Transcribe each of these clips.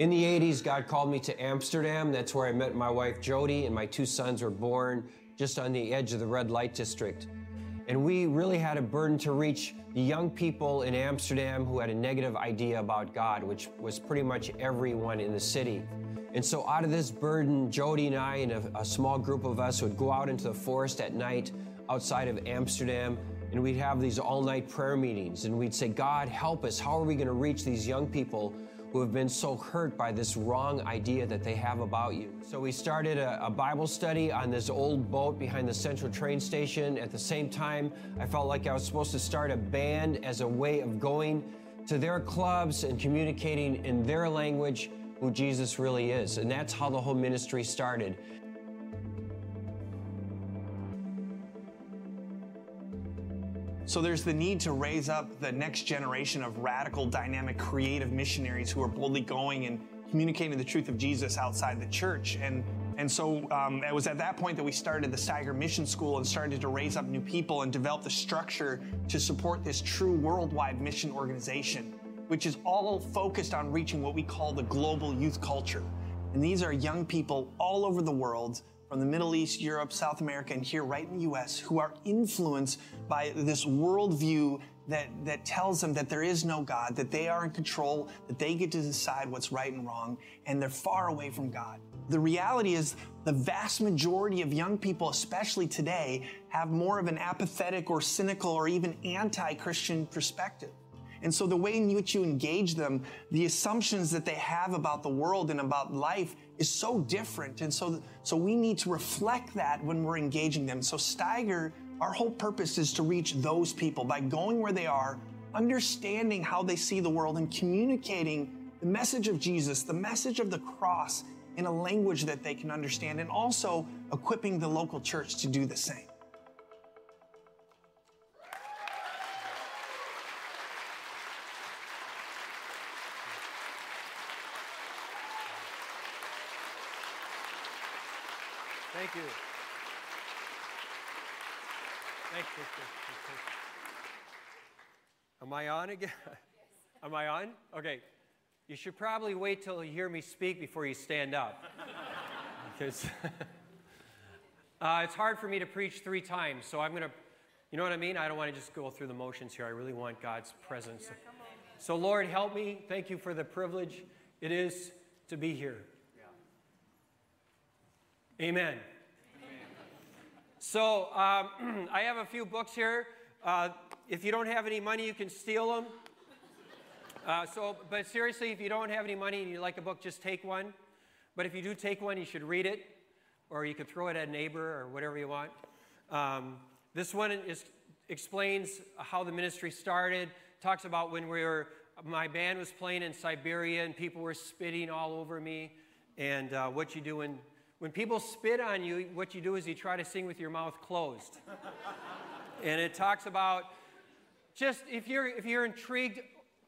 In the 80s, God called me to Amsterdam. That's where I met my wife Jody, and my two sons were born just on the edge of the red light district. And we really had a burden to reach the young people in Amsterdam who had a negative idea about God, which was pretty much everyone in the city. And so, out of this burden, Jody and I and a, a small group of us would go out into the forest at night outside of Amsterdam and we'd have these all night prayer meetings and we'd say, God, help us. How are we going to reach these young people who have been so hurt by this wrong idea that they have about you? So we started a, a Bible study on this old boat behind the central train station. At the same time, I felt like I was supposed to start a band as a way of going to their clubs and communicating in their language who Jesus really is. And that's how the whole ministry started. So there's the need to raise up the next generation of radical, dynamic, creative missionaries who are boldly going and communicating the truth of Jesus outside the church. And and so um, it was at that point that we started the Steiger Mission School and started to raise up new people and develop the structure to support this true worldwide mission organization, which is all focused on reaching what we call the global youth culture. And these are young people all over the world from the Middle East, Europe, South America, and here right in the US who are influenced by this worldview that, that tells them that there is no God, that they are in control, that they get to decide what's right and wrong, and they're far away from God. The reality is, the vast majority of young people, especially today, have more of an apathetic or cynical or even anti Christian perspective. And so the way in which you engage them, the assumptions that they have about the world and about life is so different. And so, so we need to reflect that when we're engaging them. So Steiger, our whole purpose is to reach those people by going where they are, understanding how they see the world and communicating the message of Jesus, the message of the cross in a language that they can understand and also equipping the local church to do the same. Thank you. Thank you. Am I on again? Am I on? Okay. You should probably wait till you hear me speak before you stand up. because uh, it's hard for me to preach three times, so I'm going to, you know what I mean? I don't want to just go through the motions here. I really want God's presence. So, Lord, help me. Thank you for the privilege it is to be here. Amen. So um, I have a few books here. Uh, if you don't have any money, you can steal them. Uh, so, but seriously, if you don't have any money and you like a book, just take one. But if you do take one, you should read it, or you could throw it at a neighbor or whatever you want. Um, this one is, explains how the ministry started. Talks about when we were my band was playing in Siberia and people were spitting all over me, and uh, what you do when when people spit on you, what you do is you try to sing with your mouth closed. and it talks about just if you're if you're intrigued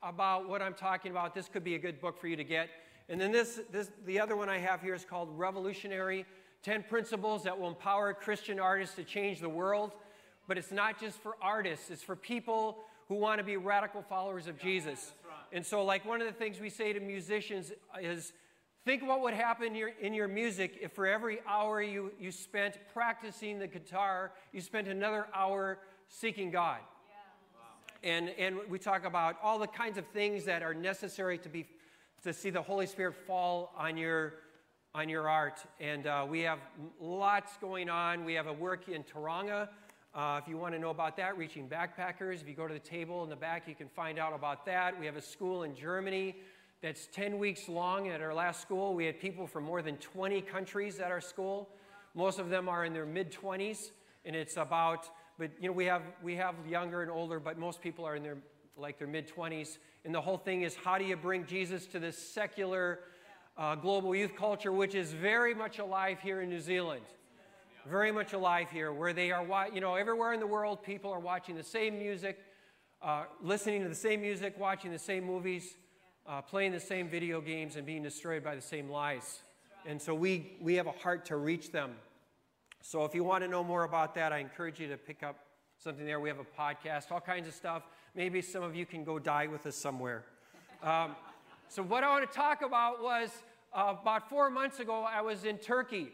about what I'm talking about, this could be a good book for you to get. And then this, this the other one I have here is called Revolutionary 10 Principles that will empower Christian artists to change the world. But it's not just for artists, it's for people who want to be radical followers of Jesus. And so, like one of the things we say to musicians is Think what in your, in your music if for every hour you, you spent practicing the guitar, you spent another hour seeking God. Yeah. And, and we talk about all the kinds of things that are necessary to, be, to see the Holy Spirit fall on your, on your art. And uh, we have lots going on. We have a work in Tauranga. Uh, if you want to know about that, reaching backpackers, if you go to the table in the back, you can find out about that. We have a school in Germany that's 10 weeks long at our last school. We had people from more than 20 countries at our school. Most of them are in their mid 20s, and it's about, but you know, we have, we have younger and older, but most people are in their like their mid 20s. And the whole thing is how do you bring Jesus to this secular uh, global youth culture, which is very much alive here in New Zealand? Very much alive here, where they are, you know, everywhere in the world, people are watching the same music, uh, listening to the same music, watching the same movies uh, playing the same video games and being destroyed by the same lies. And so we, we have a heart to reach them. So if you want to know more about that, I encourage you to pick up something there. We have a podcast, all kinds of stuff. Maybe some of you can go die with us somewhere. Um, So, what I want to talk about was uh, about four months ago, I was in Turkey.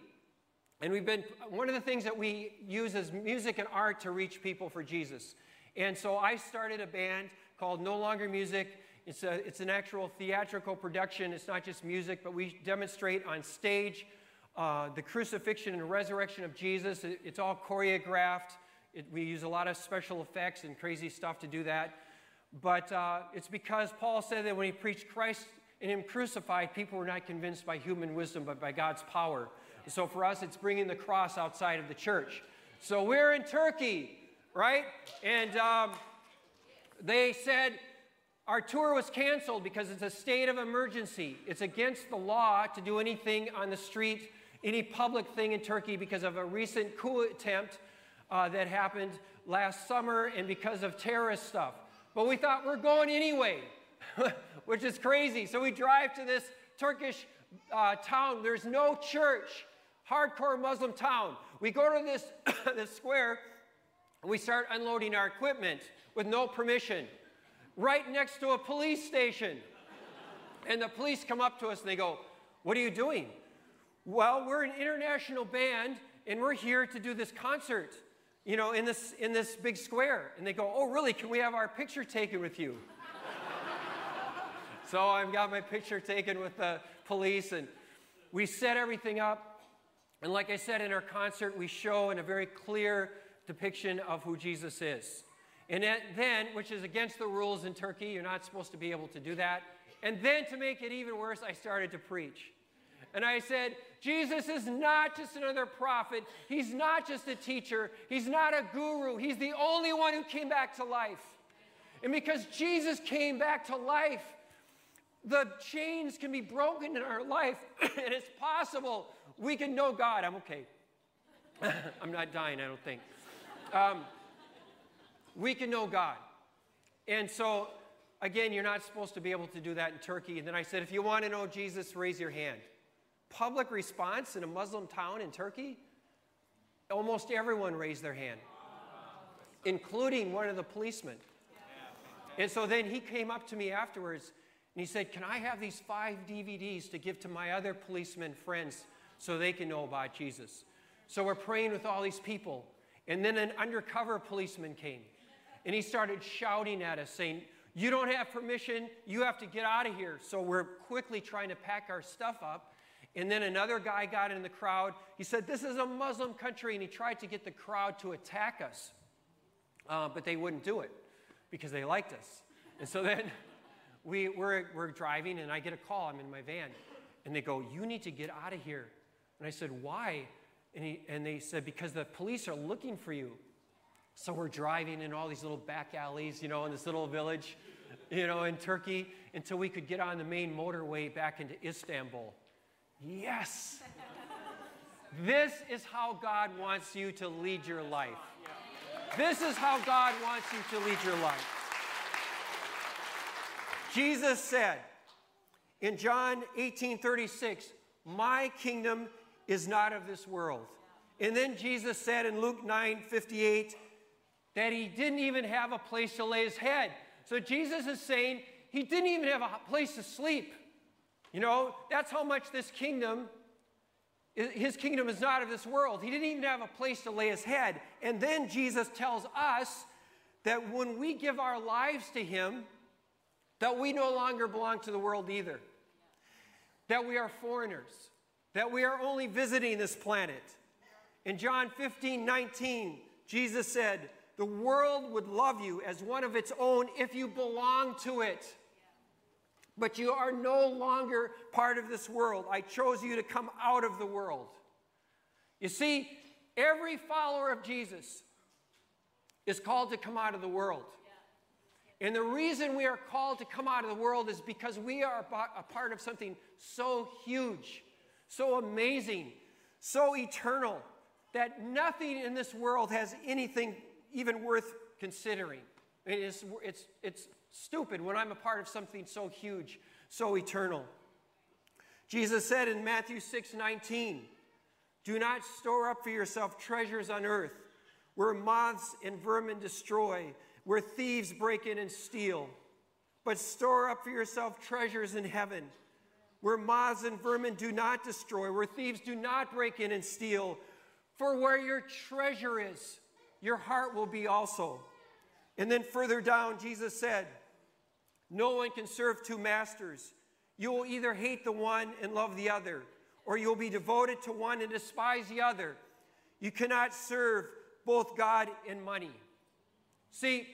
And we've been, one of the things that we use is music and art to reach people for Jesus. And so I started a band called No Longer Music. It's, a, it's an actual theatrical production. It's not just music, but we demonstrate on stage uh, the crucifixion and resurrection of Jesus. It, it's all choreographed. It, we use a lot of special effects and crazy stuff to do that. But uh, it's because Paul said that when he preached Christ and Him crucified, people were not convinced by human wisdom, but by God's power. So for us, it's bringing the cross outside of the church. So we're in Turkey, right? And um, they said our tour was canceled because it's a state of emergency. It's against the law to do anything on the street, any public thing in Turkey because of a recent coup attempt uh, that happened last summer and because of terrorist stuff. But we thought we're going anyway, which is crazy. So we drive to this Turkish uh, town. There's no church hardcore Muslim town. We go to this, this square and we start unloading our equipment with no permission, right next to a police station. And the police come up to us and they go, What are you doing? Well, we're an international band and we're here to do this concert, you know, in this, in this big square. And they go, Oh, really? Can we have our picture taken with you? so I've got my picture taken with the police and we set everything up. And like I said in our concert, we show in a very clear depiction of who Jesus is. And then, which is against the rules in Turkey, you're not supposed to be able to do that. And then to make it even worse, I started to preach. And I said, Jesus is not just another prophet. He's not just a teacher. He's not a guru. He's the only one who came back to life. And because Jesus came back to life, the chains can be broken in our life, and it's possible we can know God. I'm okay. I'm not dying, I don't think. Um, we can know God. And so, again, you're not supposed to be able to do that in Turkey. And then I said, if you want to know Jesus, raise your hand. Public response in a Muslim town in Turkey, almost everyone raised their hand, including one of the policemen. And so then he came up to me afterwards and he said, Can I have these five DVDs to give to my other policemen friends so they can know about Jesus. So we're praying with all these people. And then an undercover policeman came and he started shouting at us, saying, You don't have permission. You have to get out of here. So we're quickly trying to pack our stuff up. And then another guy got in the crowd. He said, This is a Muslim country. And he tried to get the crowd to attack us. Uh, but they wouldn't do it because they liked us. And so then we, we're, we're driving, and I get a call. I'm in my van. And they go, You need to get out of here. And I said, Why? And, he, and they said, Because the police are looking for you. So we're driving in all these little back alleys, you know, in this little village, you know, in Turkey, until we could get on the main motorway back into Istanbul. Yes! this is how God wants you to lead your life. This is how God wants you to lead your life. Jesus said in John 18 36, My kingdom is not of this world. And then Jesus said in Luke 9 58 that he didn't even have a place to lay his head. So Jesus is saying he didn't even have a place to sleep. You know, that's how much this kingdom, his kingdom is not of this world. He didn't even have a place to lay his head. And then Jesus tells us that when we give our lives to him, that we no longer belong to the world either. That we are foreigners that we are only visiting this planet. In John 15 19, Jesus said, The world would love you as one of its own if you belong to it. But you are no longer part of this world. I chose you to come out of the world. You see, every follower of Jesus is called to come out of the world. And the reason we are called to come out of the world is because we are a part of something so huge so amazing, so eternal, that nothing in this world has anything even worth considering. It is, it's, it's stupid when I'm a part of something so huge, so eternal. Jesus said in Matthew 6 19, Do not store up for yourself treasures on earth where moths and vermin destroy, where thieves break in and steal. but store up for yourself treasures in heaven, where moths and vermin do not destroy, where thieves do not break in and steal. For where your treasure is, your heart will be also. And then further down, Jesus said, No one can serve two masters. You will either hate the one and love the other, or you'll be devoted to one and despise the other. You cannot serve both God and money. See,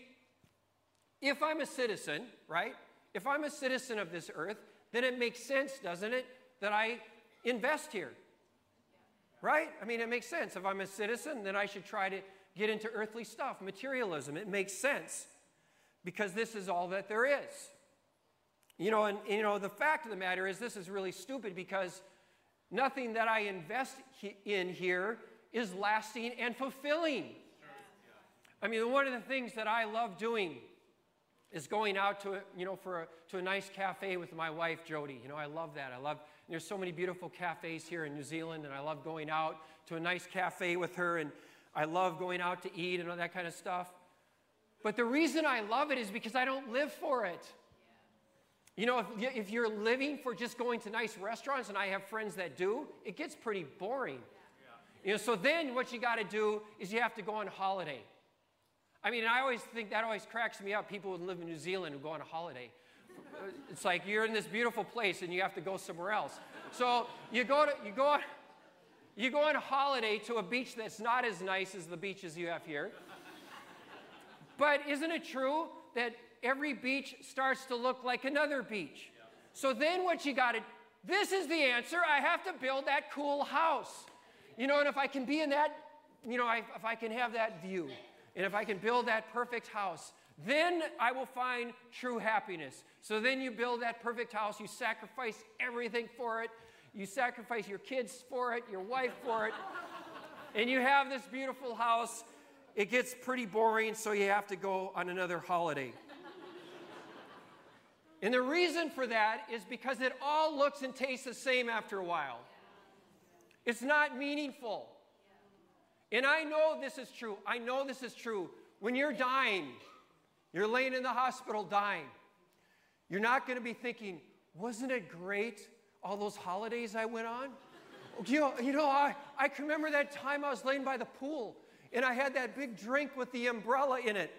if I'm a citizen, right? If I'm a citizen of this earth, then it makes sense, doesn't it, that I invest here? Right? I mean, it makes sense. If I'm a citizen, then I should try to get into earthly stuff, materialism. It makes sense because this is all that there is. You know, and you know, the fact of the matter is this is really stupid because nothing that I invest in here is lasting and fulfilling. I mean, one of the things that I love doing is going out to, you know, for a, to a nice cafe with my wife, Jody. You know, I love that. I love, there's so many beautiful cafes here in New Zealand, and I love going out to a nice cafe with her, and I love going out to eat and all that kind of stuff. But the reason I love it is because I don't live for it. You know, if, if you're living for just going to nice restaurants, and I have friends that do, it gets pretty boring. You know, so then what you got to do is you have to go on holiday. I mean, I always think that always cracks me up. People who live in New Zealand who go on a holiday. It's like you're in this beautiful place and you have to go somewhere else. So you go to you go on you go on holiday to a beach that's not as nice as the beaches you have here. But isn't it true that every beach starts to look like another beach? So then what you got to this is the answer. I have to build that cool house. You know, and if I can be in that, you know, I, if I can have that view, and if I can build that perfect house, then I will find true happiness. So then you build that perfect house, you sacrifice everything for it, you sacrifice your kids for it, your wife for it, and you have this beautiful house. It gets pretty boring, so you have to go on another holiday. And the reason for that is because it all looks and tastes the same after a while. It's not meaningful. And I know this is true. I know this is true. When you're dying, you're laying in the hospital dying, you're not going to be thinking, wasn't it great all those holidays I went on? You know, you know I, I can remember that time I was laying by the pool and I had that big drink with the umbrella in it.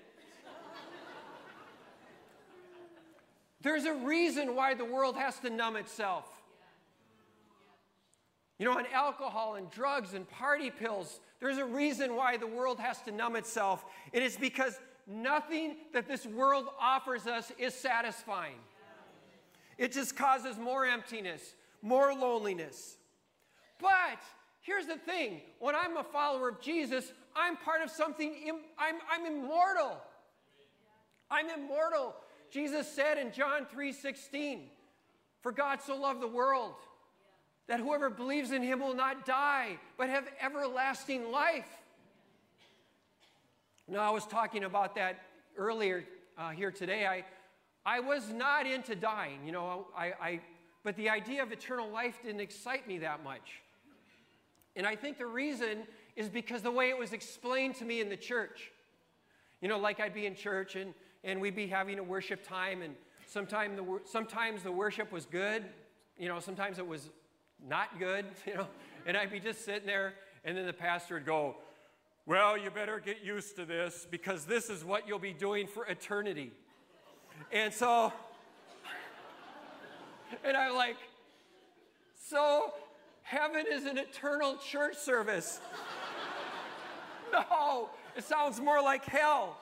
There's a reason why the world has to numb itself. You know, on alcohol and drugs and party pills, there's a reason why the world has to numb itself. It is because nothing that this world offers us is satisfying. It just causes more emptiness, more loneliness. But here's the thing when I'm a follower of Jesus, I'm part of something, I'm, I'm immortal. I'm immortal. Jesus said in John 3 16, For God so loved the world that whoever believes in him will not die, but have everlasting life. Now, I was talking about that earlier uh, here today. I, I was not into dying, you know, I, I, but the idea of eternal life didn't excite me that much. And I think the reason is because the way it was explained to me in the church. You know, like I'd be in church and, and we'd be having a worship time, and sometime the, sometimes the worship was good, you know, sometimes it was not good, you know, and I'd be just sitting there, and then the pastor would go, Well, you better get used to this because this is what you'll be doing for eternity. And so, and I'm like, So, heaven is an eternal church service. no, it sounds more like hell.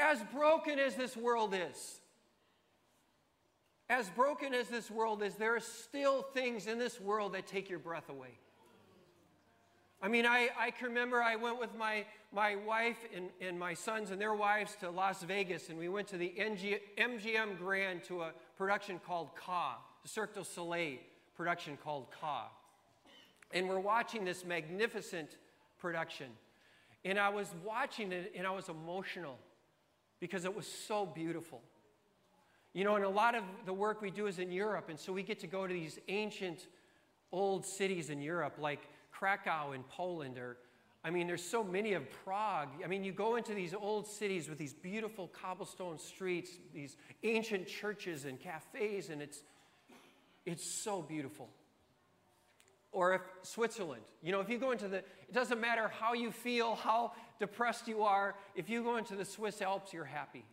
As broken as this world is, as broken as this world is, there are still things in this world that take your breath away. I mean, I, I can remember I went with my, my wife and, and my sons and their wives to Las Vegas, and we went to the MGM Grand to a production called Ka, the Cirque du Soleil production called Ka. And we're watching this magnificent production. And I was watching it and I was emotional because it was so beautiful. You know, and a lot of the work we do is in Europe, and so we get to go to these ancient old cities in Europe, like Krakow in Poland or I mean, there's so many of Prague. I mean, you go into these old cities with these beautiful cobblestone streets, these ancient churches and cafes, and it's, it's so beautiful. Or if Switzerland, you know, if you go into the, it doesn't matter how you feel, how depressed you are, if you go into the Swiss Alps, you're happy.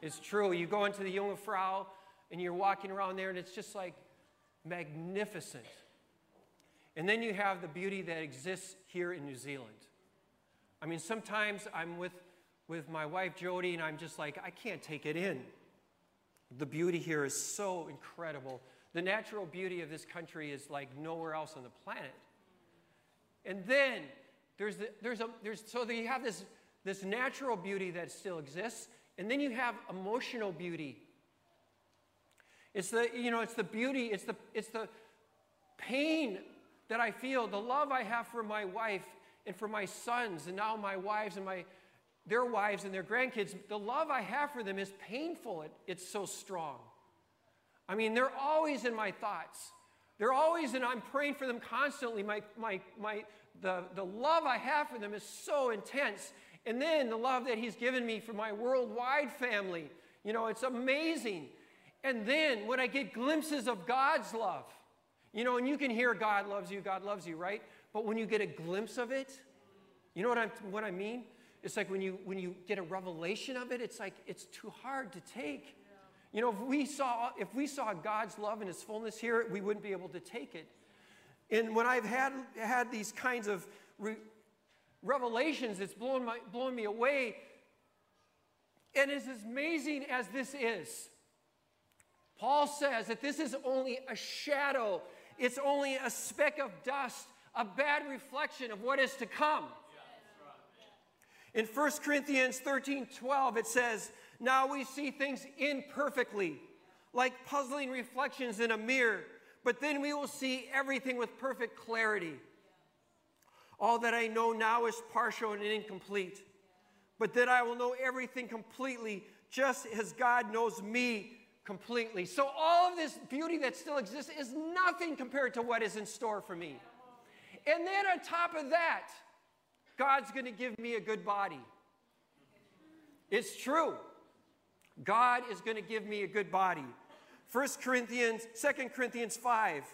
It's true. You go into the Jungfrau and you're walking around there, and it's just like magnificent. And then you have the beauty that exists here in New Zealand. I mean, sometimes I'm with, with my wife Jody, and I'm just like, I can't take it in. The beauty here is so incredible. The natural beauty of this country is like nowhere else on the planet. And then there's, the, there's a, there's, so you have this, this natural beauty that still exists, and then you have emotional beauty. It's the, you know, it's the beauty, it's the, it's the pain that I feel, the love I have for my wife and for my sons, and now my wives and my, their wives and their grandkids, the love I have for them is painful. It, it's so strong. I mean, they're always in my thoughts. They're always, and I'm praying for them constantly. My, my, my, the, the love I have for them is so intense. And then the love that He's given me for my worldwide family, you know, it's amazing. And then when I get glimpses of God's love, you know, and you can hear God loves you, God loves you, right? But when you get a glimpse of it, you know what, I'm, what I mean? It's like when you, when you get a revelation of it, it's like it's too hard to take. You know, if we saw if we saw God's love and His fullness here, we wouldn't be able to take it. And when I've had had these kinds of re- revelations, it's blown my blown me away. And as amazing as this is, Paul says that this is only a shadow it's only a speck of dust, a bad reflection of what is to come. In 1 Corinthians 13 12, it says, Now we see things imperfectly, like puzzling reflections in a mirror, but then we will see everything with perfect clarity. All that I know now is partial and incomplete, but then I will know everything completely, just as God knows me completely. So, all of this beauty that still exists is nothing compared to what is in store for me. And then, on top of that, God's going to give me a good body. It's true. God is going to give me a good body. 1 Corinthians, 2 Corinthians 5.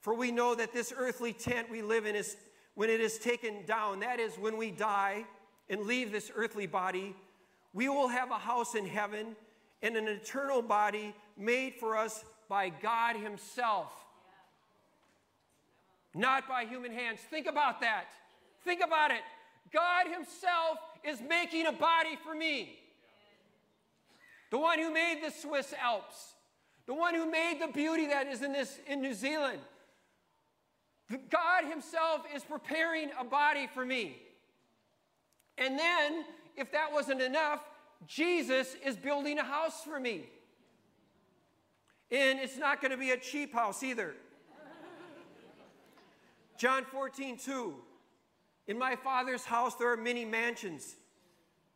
For we know that this earthly tent we live in is when it is taken down, that is when we die and leave this earthly body, we will have a house in heaven and an eternal body made for us by God Himself, not by human hands. Think about that. Think about it. God Himself is making a body for me. The one who made the Swiss Alps, the one who made the beauty that is in this in New Zealand. God Himself is preparing a body for me. And then, if that wasn't enough, Jesus is building a house for me. And it's not going to be a cheap house either. John 14, 2. In my Father's house there are many mansions.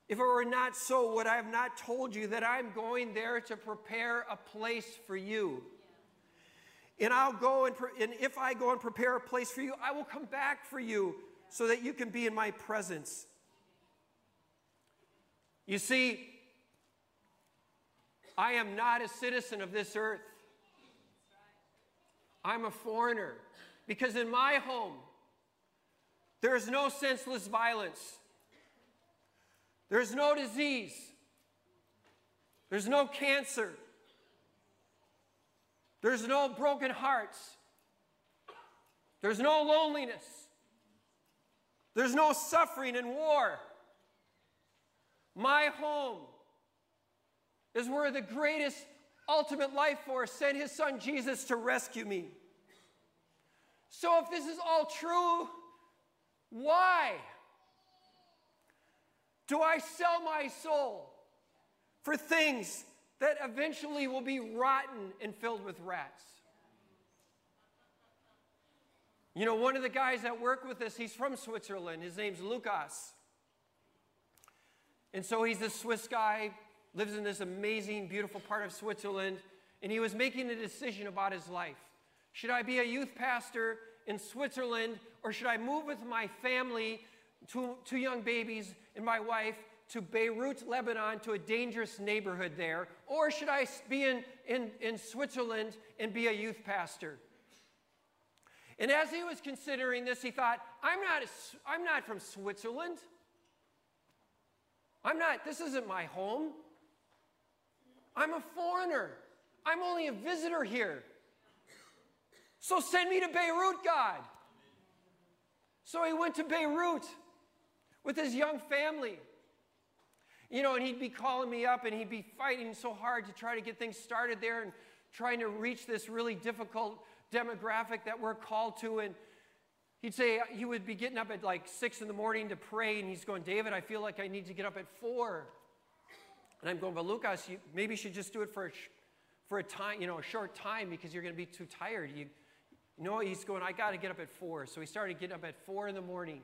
If it were not so, would I have not told you that I'm going there to prepare a place for you? And I'll go and, and if I go and prepare a place for you, I will come back for you so that you can be in my presence. You see, I am not a citizen of this earth. I'm a foreigner. Because in my home, there's no senseless violence, there's no disease, there's no cancer, there's no broken hearts, there's no loneliness, there's no suffering and war. My home is where the greatest ultimate life force sent his son Jesus to rescue me. So, if this is all true, why do I sell my soul for things that eventually will be rotten and filled with rats? You know, one of the guys that work with us, he's from Switzerland. His name's Lucas. And so he's this Swiss guy, lives in this amazing, beautiful part of Switzerland, and he was making a decision about his life. Should I be a youth pastor in Switzerland or should I move with my family, two, two young babies, and my wife to Beirut, Lebanon, to a dangerous neighborhood there? Or should I be in, in, in Switzerland and be a youth pastor? And as he was considering this, he thought, I'm not, a, I'm not from Switzerland. I'm not, this isn't my home. I'm a foreigner. I'm only a visitor here. So send me to Beirut, God. So he went to Beirut with his young family. You know, and he'd be calling me up and he'd be fighting so hard to try to get things started there and trying to reach this really difficult demographic that we're called to. And he'd say uh, he would be getting up at like six in the morning to pray, and he's going, David, I feel like I need to get up at four. And I'm going, but Lucas, you maybe you should just do it for a, for a time, you know, a short time because you're going to be too tired. You, you know, he's going, I got to get up at four. So he started getting up at four in the morning,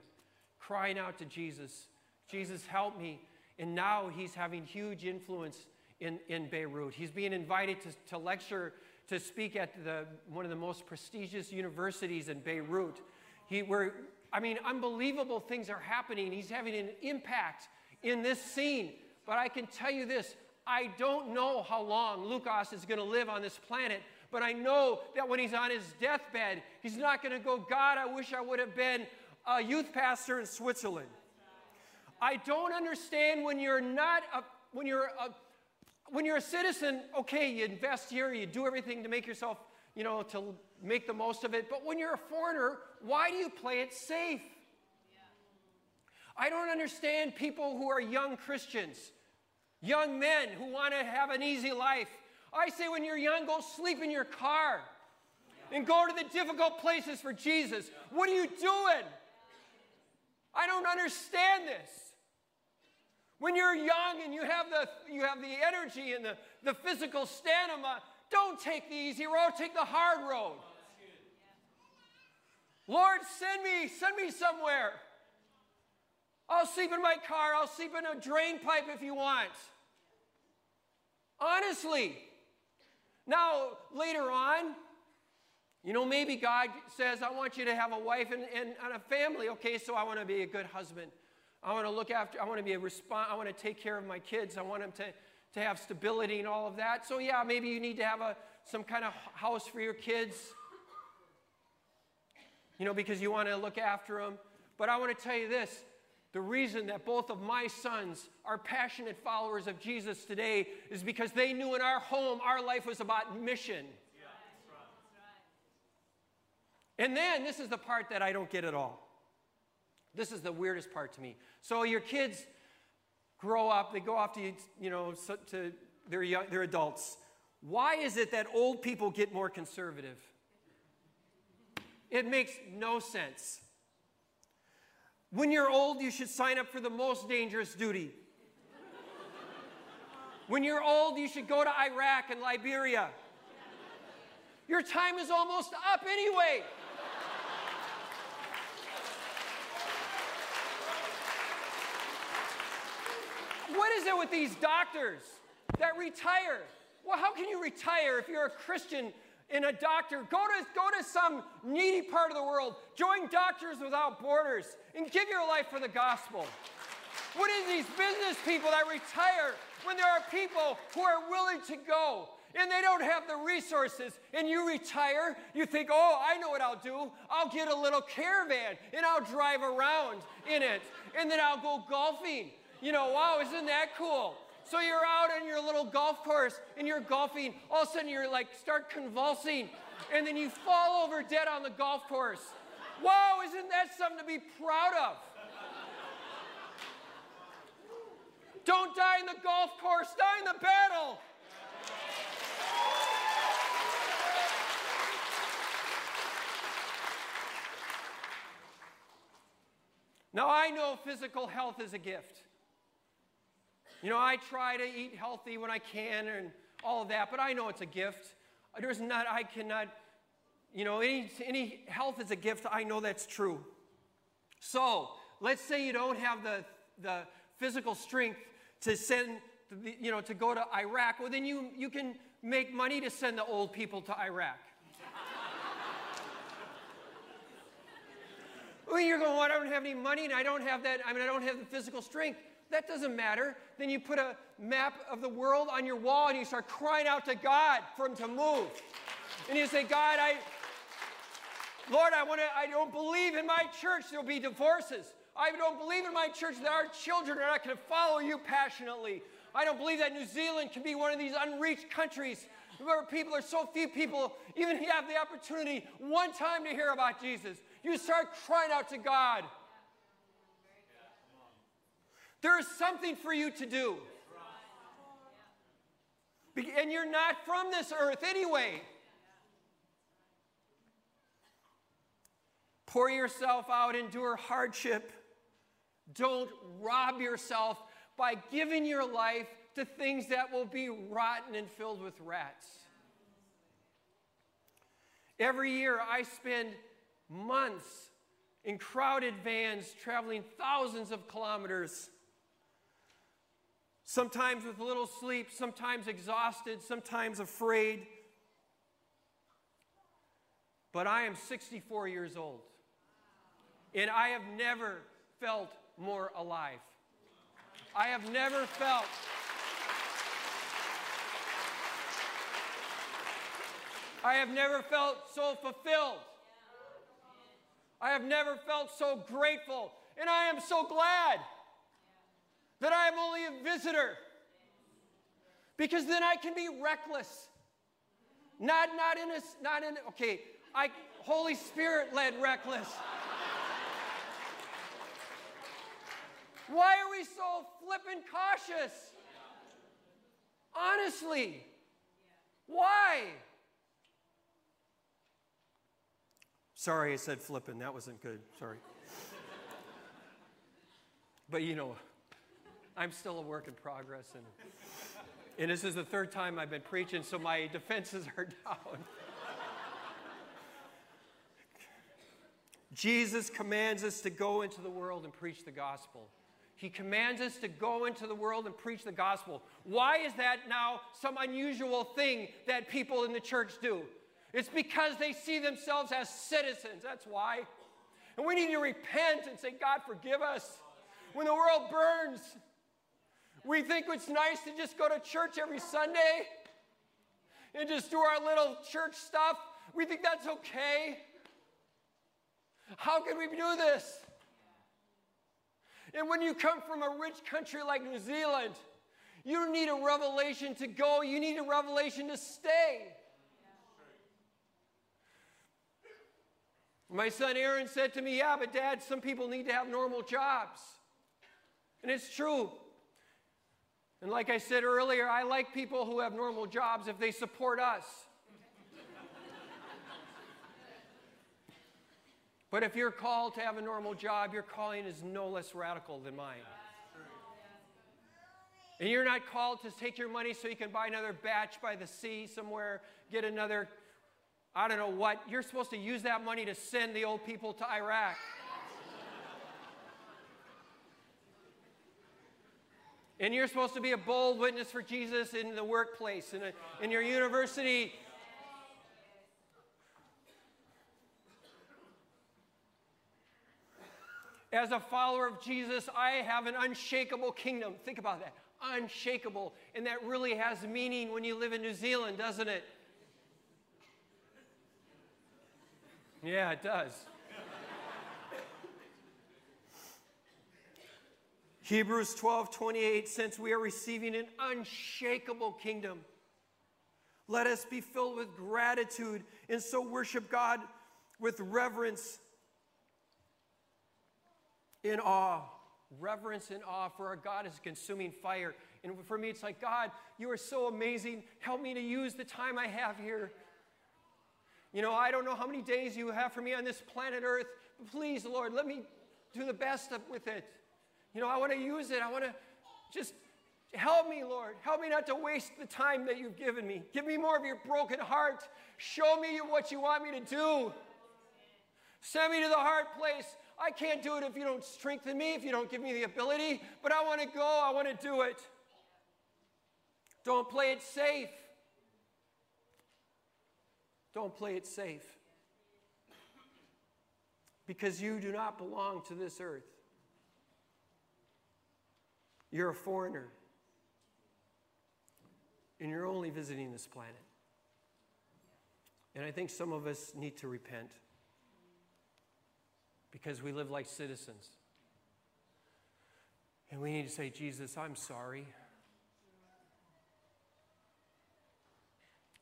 crying out to Jesus, Jesus, help me. And now he's having huge influence in, in Beirut. He's being invited to, to lecture, to speak at the, one of the most prestigious universities in Beirut. He, where, I mean, unbelievable things are happening. He's having an impact in this scene. But I can tell you this I don't know how long Lucas is going to live on this planet, but I know that when he's on his deathbed, he's not going to go, God, I wish I would have been a youth pastor in Switzerland. I don't understand when you're not a, when you're a, when you're a citizen, okay, you invest here, you do everything to make yourself, you know, to make the most of it. But when you're a foreigner, why do you play it safe? I don't understand people who are young Christians, young men who want to have an easy life. I say, when you're young, go sleep in your car and go to the difficult places for Jesus. What are you doing? I don't understand this. When you're young and you have the, you have the energy and the, the physical stamina, don't take the easy road, take the hard road. Lord, send me, send me somewhere. I'll sleep in my car. I'll sleep in a drain pipe if you want. Honestly. Now, later on, you know, maybe God says, I want you to have a wife and, and, and a family. Okay, so I want to be a good husband. I want to look after, I want to be a response, I want to take care of my kids. I want them to, to have stability and all of that. So, yeah, maybe you need to have a, some kind of house for your kids, you know, because you want to look after them. But I want to tell you this the reason that both of my sons are passionate followers of Jesus today is because they knew in our home our life was about mission. And then this is the part that I don't get at all. This is the weirdest part to me. So your kids grow up, they go off to, you know, to they're, young, they're adults. Why is it that old people get more conservative? It makes no sense. When you're old, you should sign up for the most dangerous duty. When you're old, you should go to Iraq and Liberia. Your time is almost up anyway. What is it with these doctors that retire? Well, how can you retire if you're a Christian and a doctor? Go to, go to some needy part of the world, join Doctors Without Borders, and give your life for the gospel. What is these business people that retire when there are people who are willing to go and they don't have the resources and you retire? You think, oh, I know what I'll do. I'll get a little caravan and I'll drive around in it and then I'll go golfing you know, wow, isn't that cool? So you're out on your little golf course and you're golfing. All of a sudden you're like, start convulsing. And then you fall over dead on the golf course. Wow, isn't that something to be proud of? Don't die in the golf course, die in the battle. Now, I know physical health is a gift. You know, I try to eat healthy when I can and all of that, but I know it's a gift. There's not, I cannot, you know, any, any health is a gift. I know that's true. So let's say you don't have the, the physical strength to send, you know, to go to Iraq. Well, then you, you can make money to send the old people to Iraq. Oh, you're going, well, I don't have any money and I don't have that, I mean, I don't have the physical strength. That doesn't matter. Then you put a map of the world on your wall and you start crying out to God for Him to move. And you say, God, I, Lord, I want to, I don't believe in my church there'll be divorces. I don't believe in my church that our children are not going to follow you passionately. I don't believe that New Zealand can be one of these unreached countries where people are so few people even have the opportunity one time to hear about Jesus. You start crying out to God. There is something for you to do. And you're not from this earth anyway. Pour yourself out, endure hardship. Don't rob yourself by giving your life to things that will be rotten and filled with rats. Every year, I spend months in crowded vans traveling thousands of kilometers, sometimes with little sleep, sometimes exhausted, sometimes afraid. But I am 64 years old, and I have never felt more alive. I have never felt. I have never felt so fulfilled. I have never felt so grateful. And I am so glad that I am only a visitor. Because then I can be reckless. Not, not in a, not in, okay, I, Holy Spirit led reckless. Why are we so flippin' cautious? Honestly, why? Sorry, I said flippin'. That wasn't good. Sorry. but you know, I'm still a work in progress, and and this is the third time I've been preaching, so my defenses are down. Jesus commands us to go into the world and preach the gospel. He commands us to go into the world and preach the gospel. Why is that now some unusual thing that people in the church do? It's because they see themselves as citizens. That's why. And we need to repent and say, God, forgive us. When the world burns, we think it's nice to just go to church every Sunday and just do our little church stuff. We think that's okay. How can we do this? And when you come from a rich country like New Zealand, you need a revelation to go, you need a revelation to stay. My son Aaron said to me, Yeah, but dad, some people need to have normal jobs. And it's true. And like I said earlier, I like people who have normal jobs if they support us. But if you're called to have a normal job, your calling is no less radical than mine. And you're not called to take your money so you can buy another bach by the sea somewhere, get another, I don't know what. You're supposed to use that money to send the old people to Iraq. And you're supposed to be a bold witness for Jesus in the workplace, in, a, in your university As a follower of Jesus, I have an unshakable kingdom. Think about that. Unshakable. And that really has meaning when you live in New Zealand, doesn't it? Yeah, it does. Hebrews 12 28, since we are receiving an unshakable kingdom, let us be filled with gratitude and so worship God with reverence in awe, reverence and awe, for our God is consuming fire. And for me, it's like, God, you are so amazing. Help me to use the time I have here. You know, I don't know how many days you have for me on this planet Earth, but please, Lord, let me do the best with it. You know, I want to use it. I want to just help me, Lord. Help me not to waste the time that you've given me. Give me more of your broken heart. Show me what you want me to do. Send me to the hard place. I can't do it if you don't strengthen me, if you don't give me the ability, but I want to go, I want to do it. Don't play it safe. Don't play it safe. because you do not belong to this earth. You're a foreigner, and you're only visiting this planet. And I think some of us need to repent because we live like citizens. And we need to say, Jesus, I'm sorry.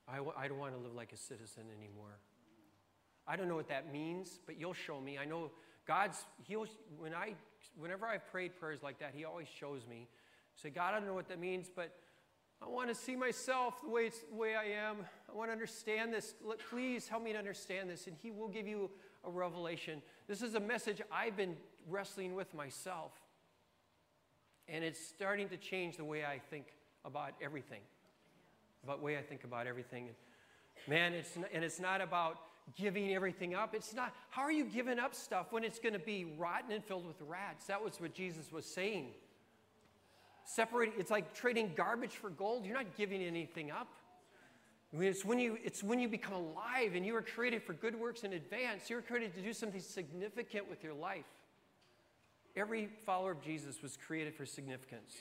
I w- I don't want to live like a citizen anymore. I don't know what that means, but you'll show me. I know God's, he'll, when I, whenever I've prayed prayers like that, he always shows me. Say, God, I don't know what that means, but I want to see myself the way, it's, the way I am. I want to understand this. Please help me to understand this. And he will give you a revelation. This is a message I've been wrestling with myself. And it's starting to change the way I think about everything. About the way I think about everything. Man, it's, and it's not about giving everything up. It's not, how are you giving up stuff when it's going to be rotten and filled with rats? That was what Jesus was saying. Separating, it's like trading garbage for gold. You're not giving anything up. It's, when you, it's when you become alive and you were created for good works in advance. You were created to do something significant with your life. Every follower of Jesus was created for significance.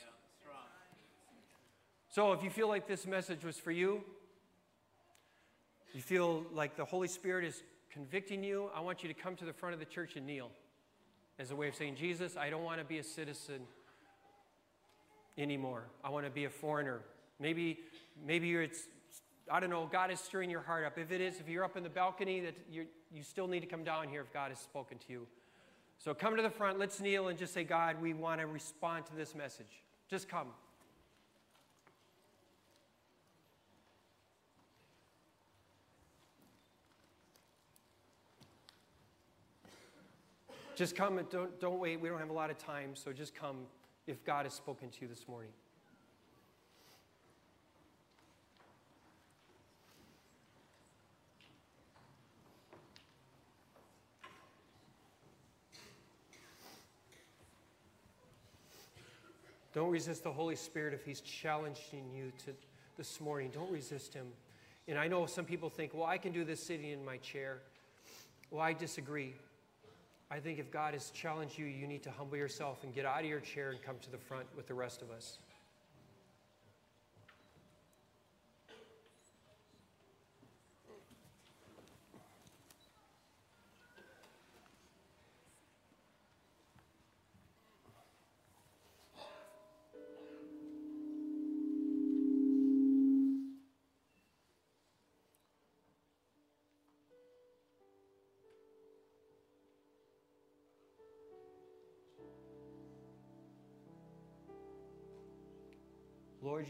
So if you feel like this message was for you, you feel like the Holy Spirit is convicting you, I want you to come to the front of the church and kneel as a way of saying, Jesus, I don't want to be a citizen anymore. I want to be a foreigner. Maybe, maybe it's, I don't know, God is stirring your heart up. If it is, if you're up in the balcony, that you you still need to come down here if God has spoken to you. So come to the front, let's kneel and just say, God, we want to respond to this message. Just come. Just come and don't, don't wait. We don't have a lot of time, so just come if God has spoken to you this morning. Don't resist the Holy Spirit if He's challenging you to this morning. Don't resist Him. And I know some people think, well, I can do this sitting in my chair. Well, I disagree. I think if God has challenged you, you need to humble yourself and get out of your chair and come to the front with the rest of us.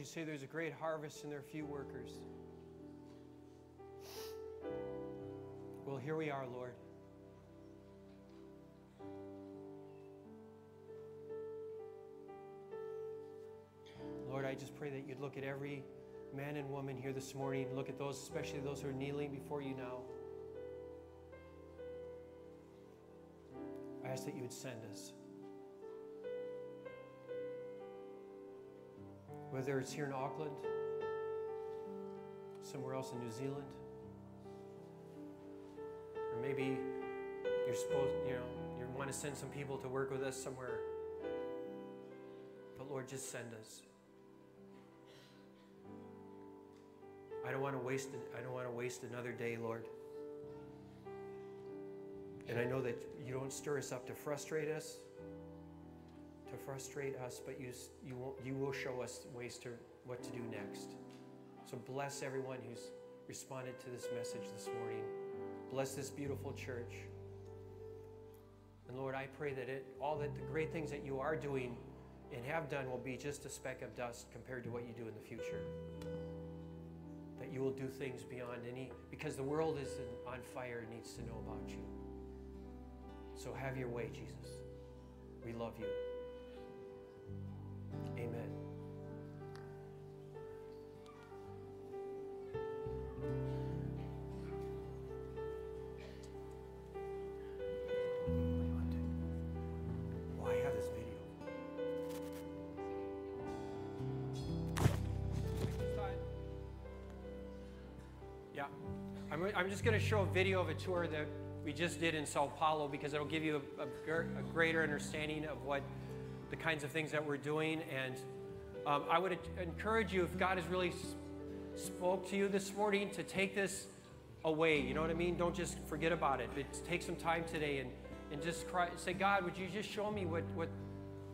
Say there's a great harvest and there are few workers. Well, here we are, Lord. Lord, I just pray that you'd look at every man and woman here this morning. Look at those, especially those who are kneeling before you now. I ask that you would send us. Whether it's here in Auckland, somewhere else in New Zealand, or maybe you're supposed, you know, you want to send some people to work with us somewhere. But Lord, just send us. I don't want to waste. I don't want to waste another day, Lord. And I know that you don't stir us up to frustrate us, frustrate us, but you, you, will, you will show us ways to what to do next. So bless everyone who's responded to this message this morning. Bless this beautiful church. And Lord, I pray that it, all that the great things that you are doing and have done will be just a speck of dust compared to what you do in the future. That you will do things beyond any, because the world is on fire and needs to know about you. So have your way, Jesus. We love you. Amen. I have this video. Yeah. I'm, I'm just going to show a video of a tour that we just did in Sao Paulo because it'll give you a, a, a greater understanding of what the kinds of things that we're doing. And um, I would encourage you, if God has really spoke to you this morning, to take this away. You know what I mean? Don't just forget about it. But take some time today and, and just cry, say, God, would you just show me what, what,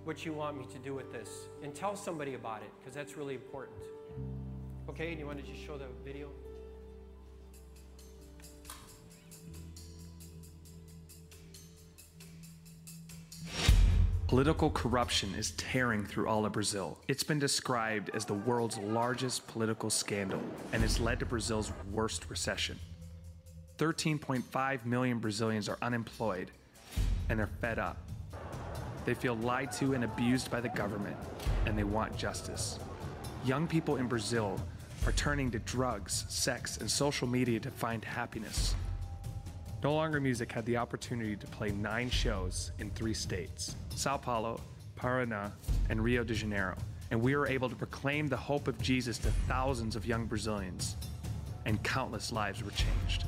what you want me to do with this? And tell somebody about it, because that's really important. Okay, and you want to just show the video? Political corruption is tearing through all of Brazil. It's been described as the world's largest political scandal and has led to Brazil's worst recession. 13.5 million Brazilians are unemployed and they're fed up. They feel lied to and abused by the government and they want justice. Young people in Brazil are turning to drugs, sex, and social media to find happiness. No Longer Music had the opportunity to play nine shows in three states Sao Paulo, Paraná, and Rio de Janeiro. And we were able to proclaim the hope of Jesus to thousands of young Brazilians, and countless lives were changed.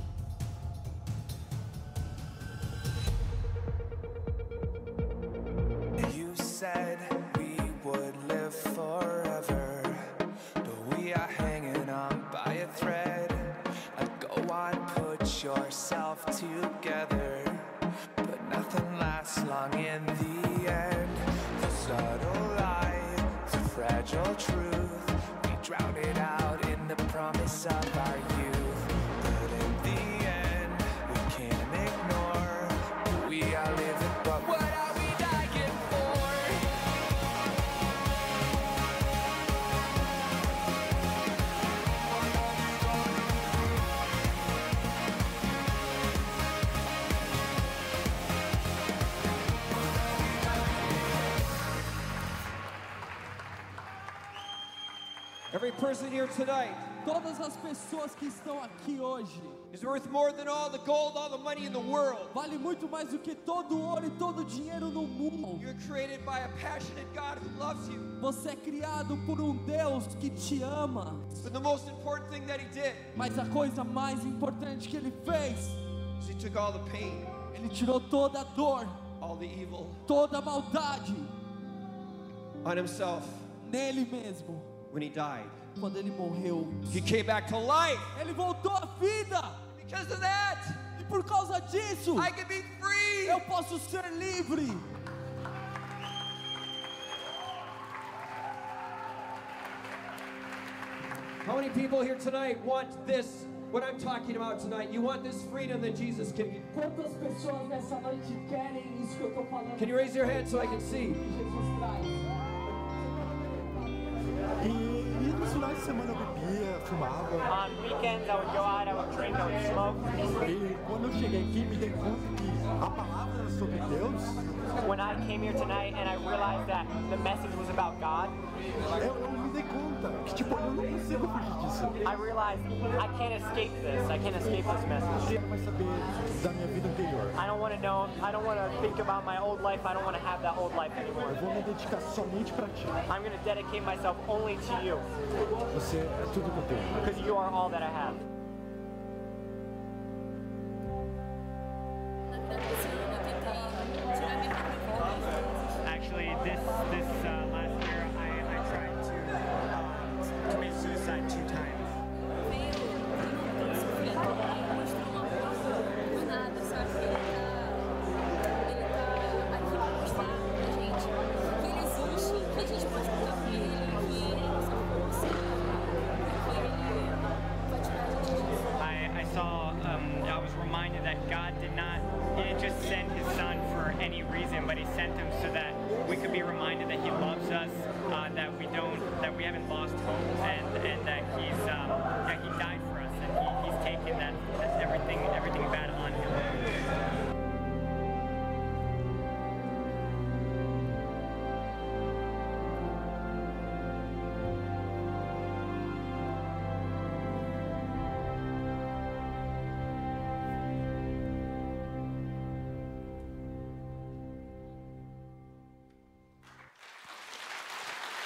Tonight Todas as pessoas que estão aqui hoje is worth more than all the gold, all the money in the world. vale muito mais do que todo ouro e todo dinheiro no mundo. You're created by a passionate God who loves you. Você é criado por um Deus que te ama. But the most important thing that He did Mas a coisa mais importante que ele fez, is He took all the pain, ele tirou toda a dor, all the evil toda a maldade on Himself nele mesmo. when He died. Quando ele morreu, He came back to life. ele voltou à vida. Because of that, E por causa disso, I can be free. eu posso ser livre. How many people here tonight want this? What I'm talking about tonight, you want this freedom that Jesus can give. Quantas pessoas nessa noite querem isso que eu tô falando? Can you raise your hand so I can see? Jesus traz. Nos finais de semana eu bebia, fumava. On weekends, I would go out, I would drink, I would smoke. E quando eu cheguei aqui, me dei conta que a palavra sobre Deus, When I came here tonight and I realized that the message was about God, eu, eu conta que, tipo, eu não consigo fugir disso. I realize I can't escape this. I can't escape this Eu message. quero saber da minha vida anterior. I don't want to know, I don't want to think about my old life. I don't want to have that old life Eu anymore. vou me dedicar somente ti. I'm going to dedicate myself only to you Você é tudo que eu tenho. because you are all that I have.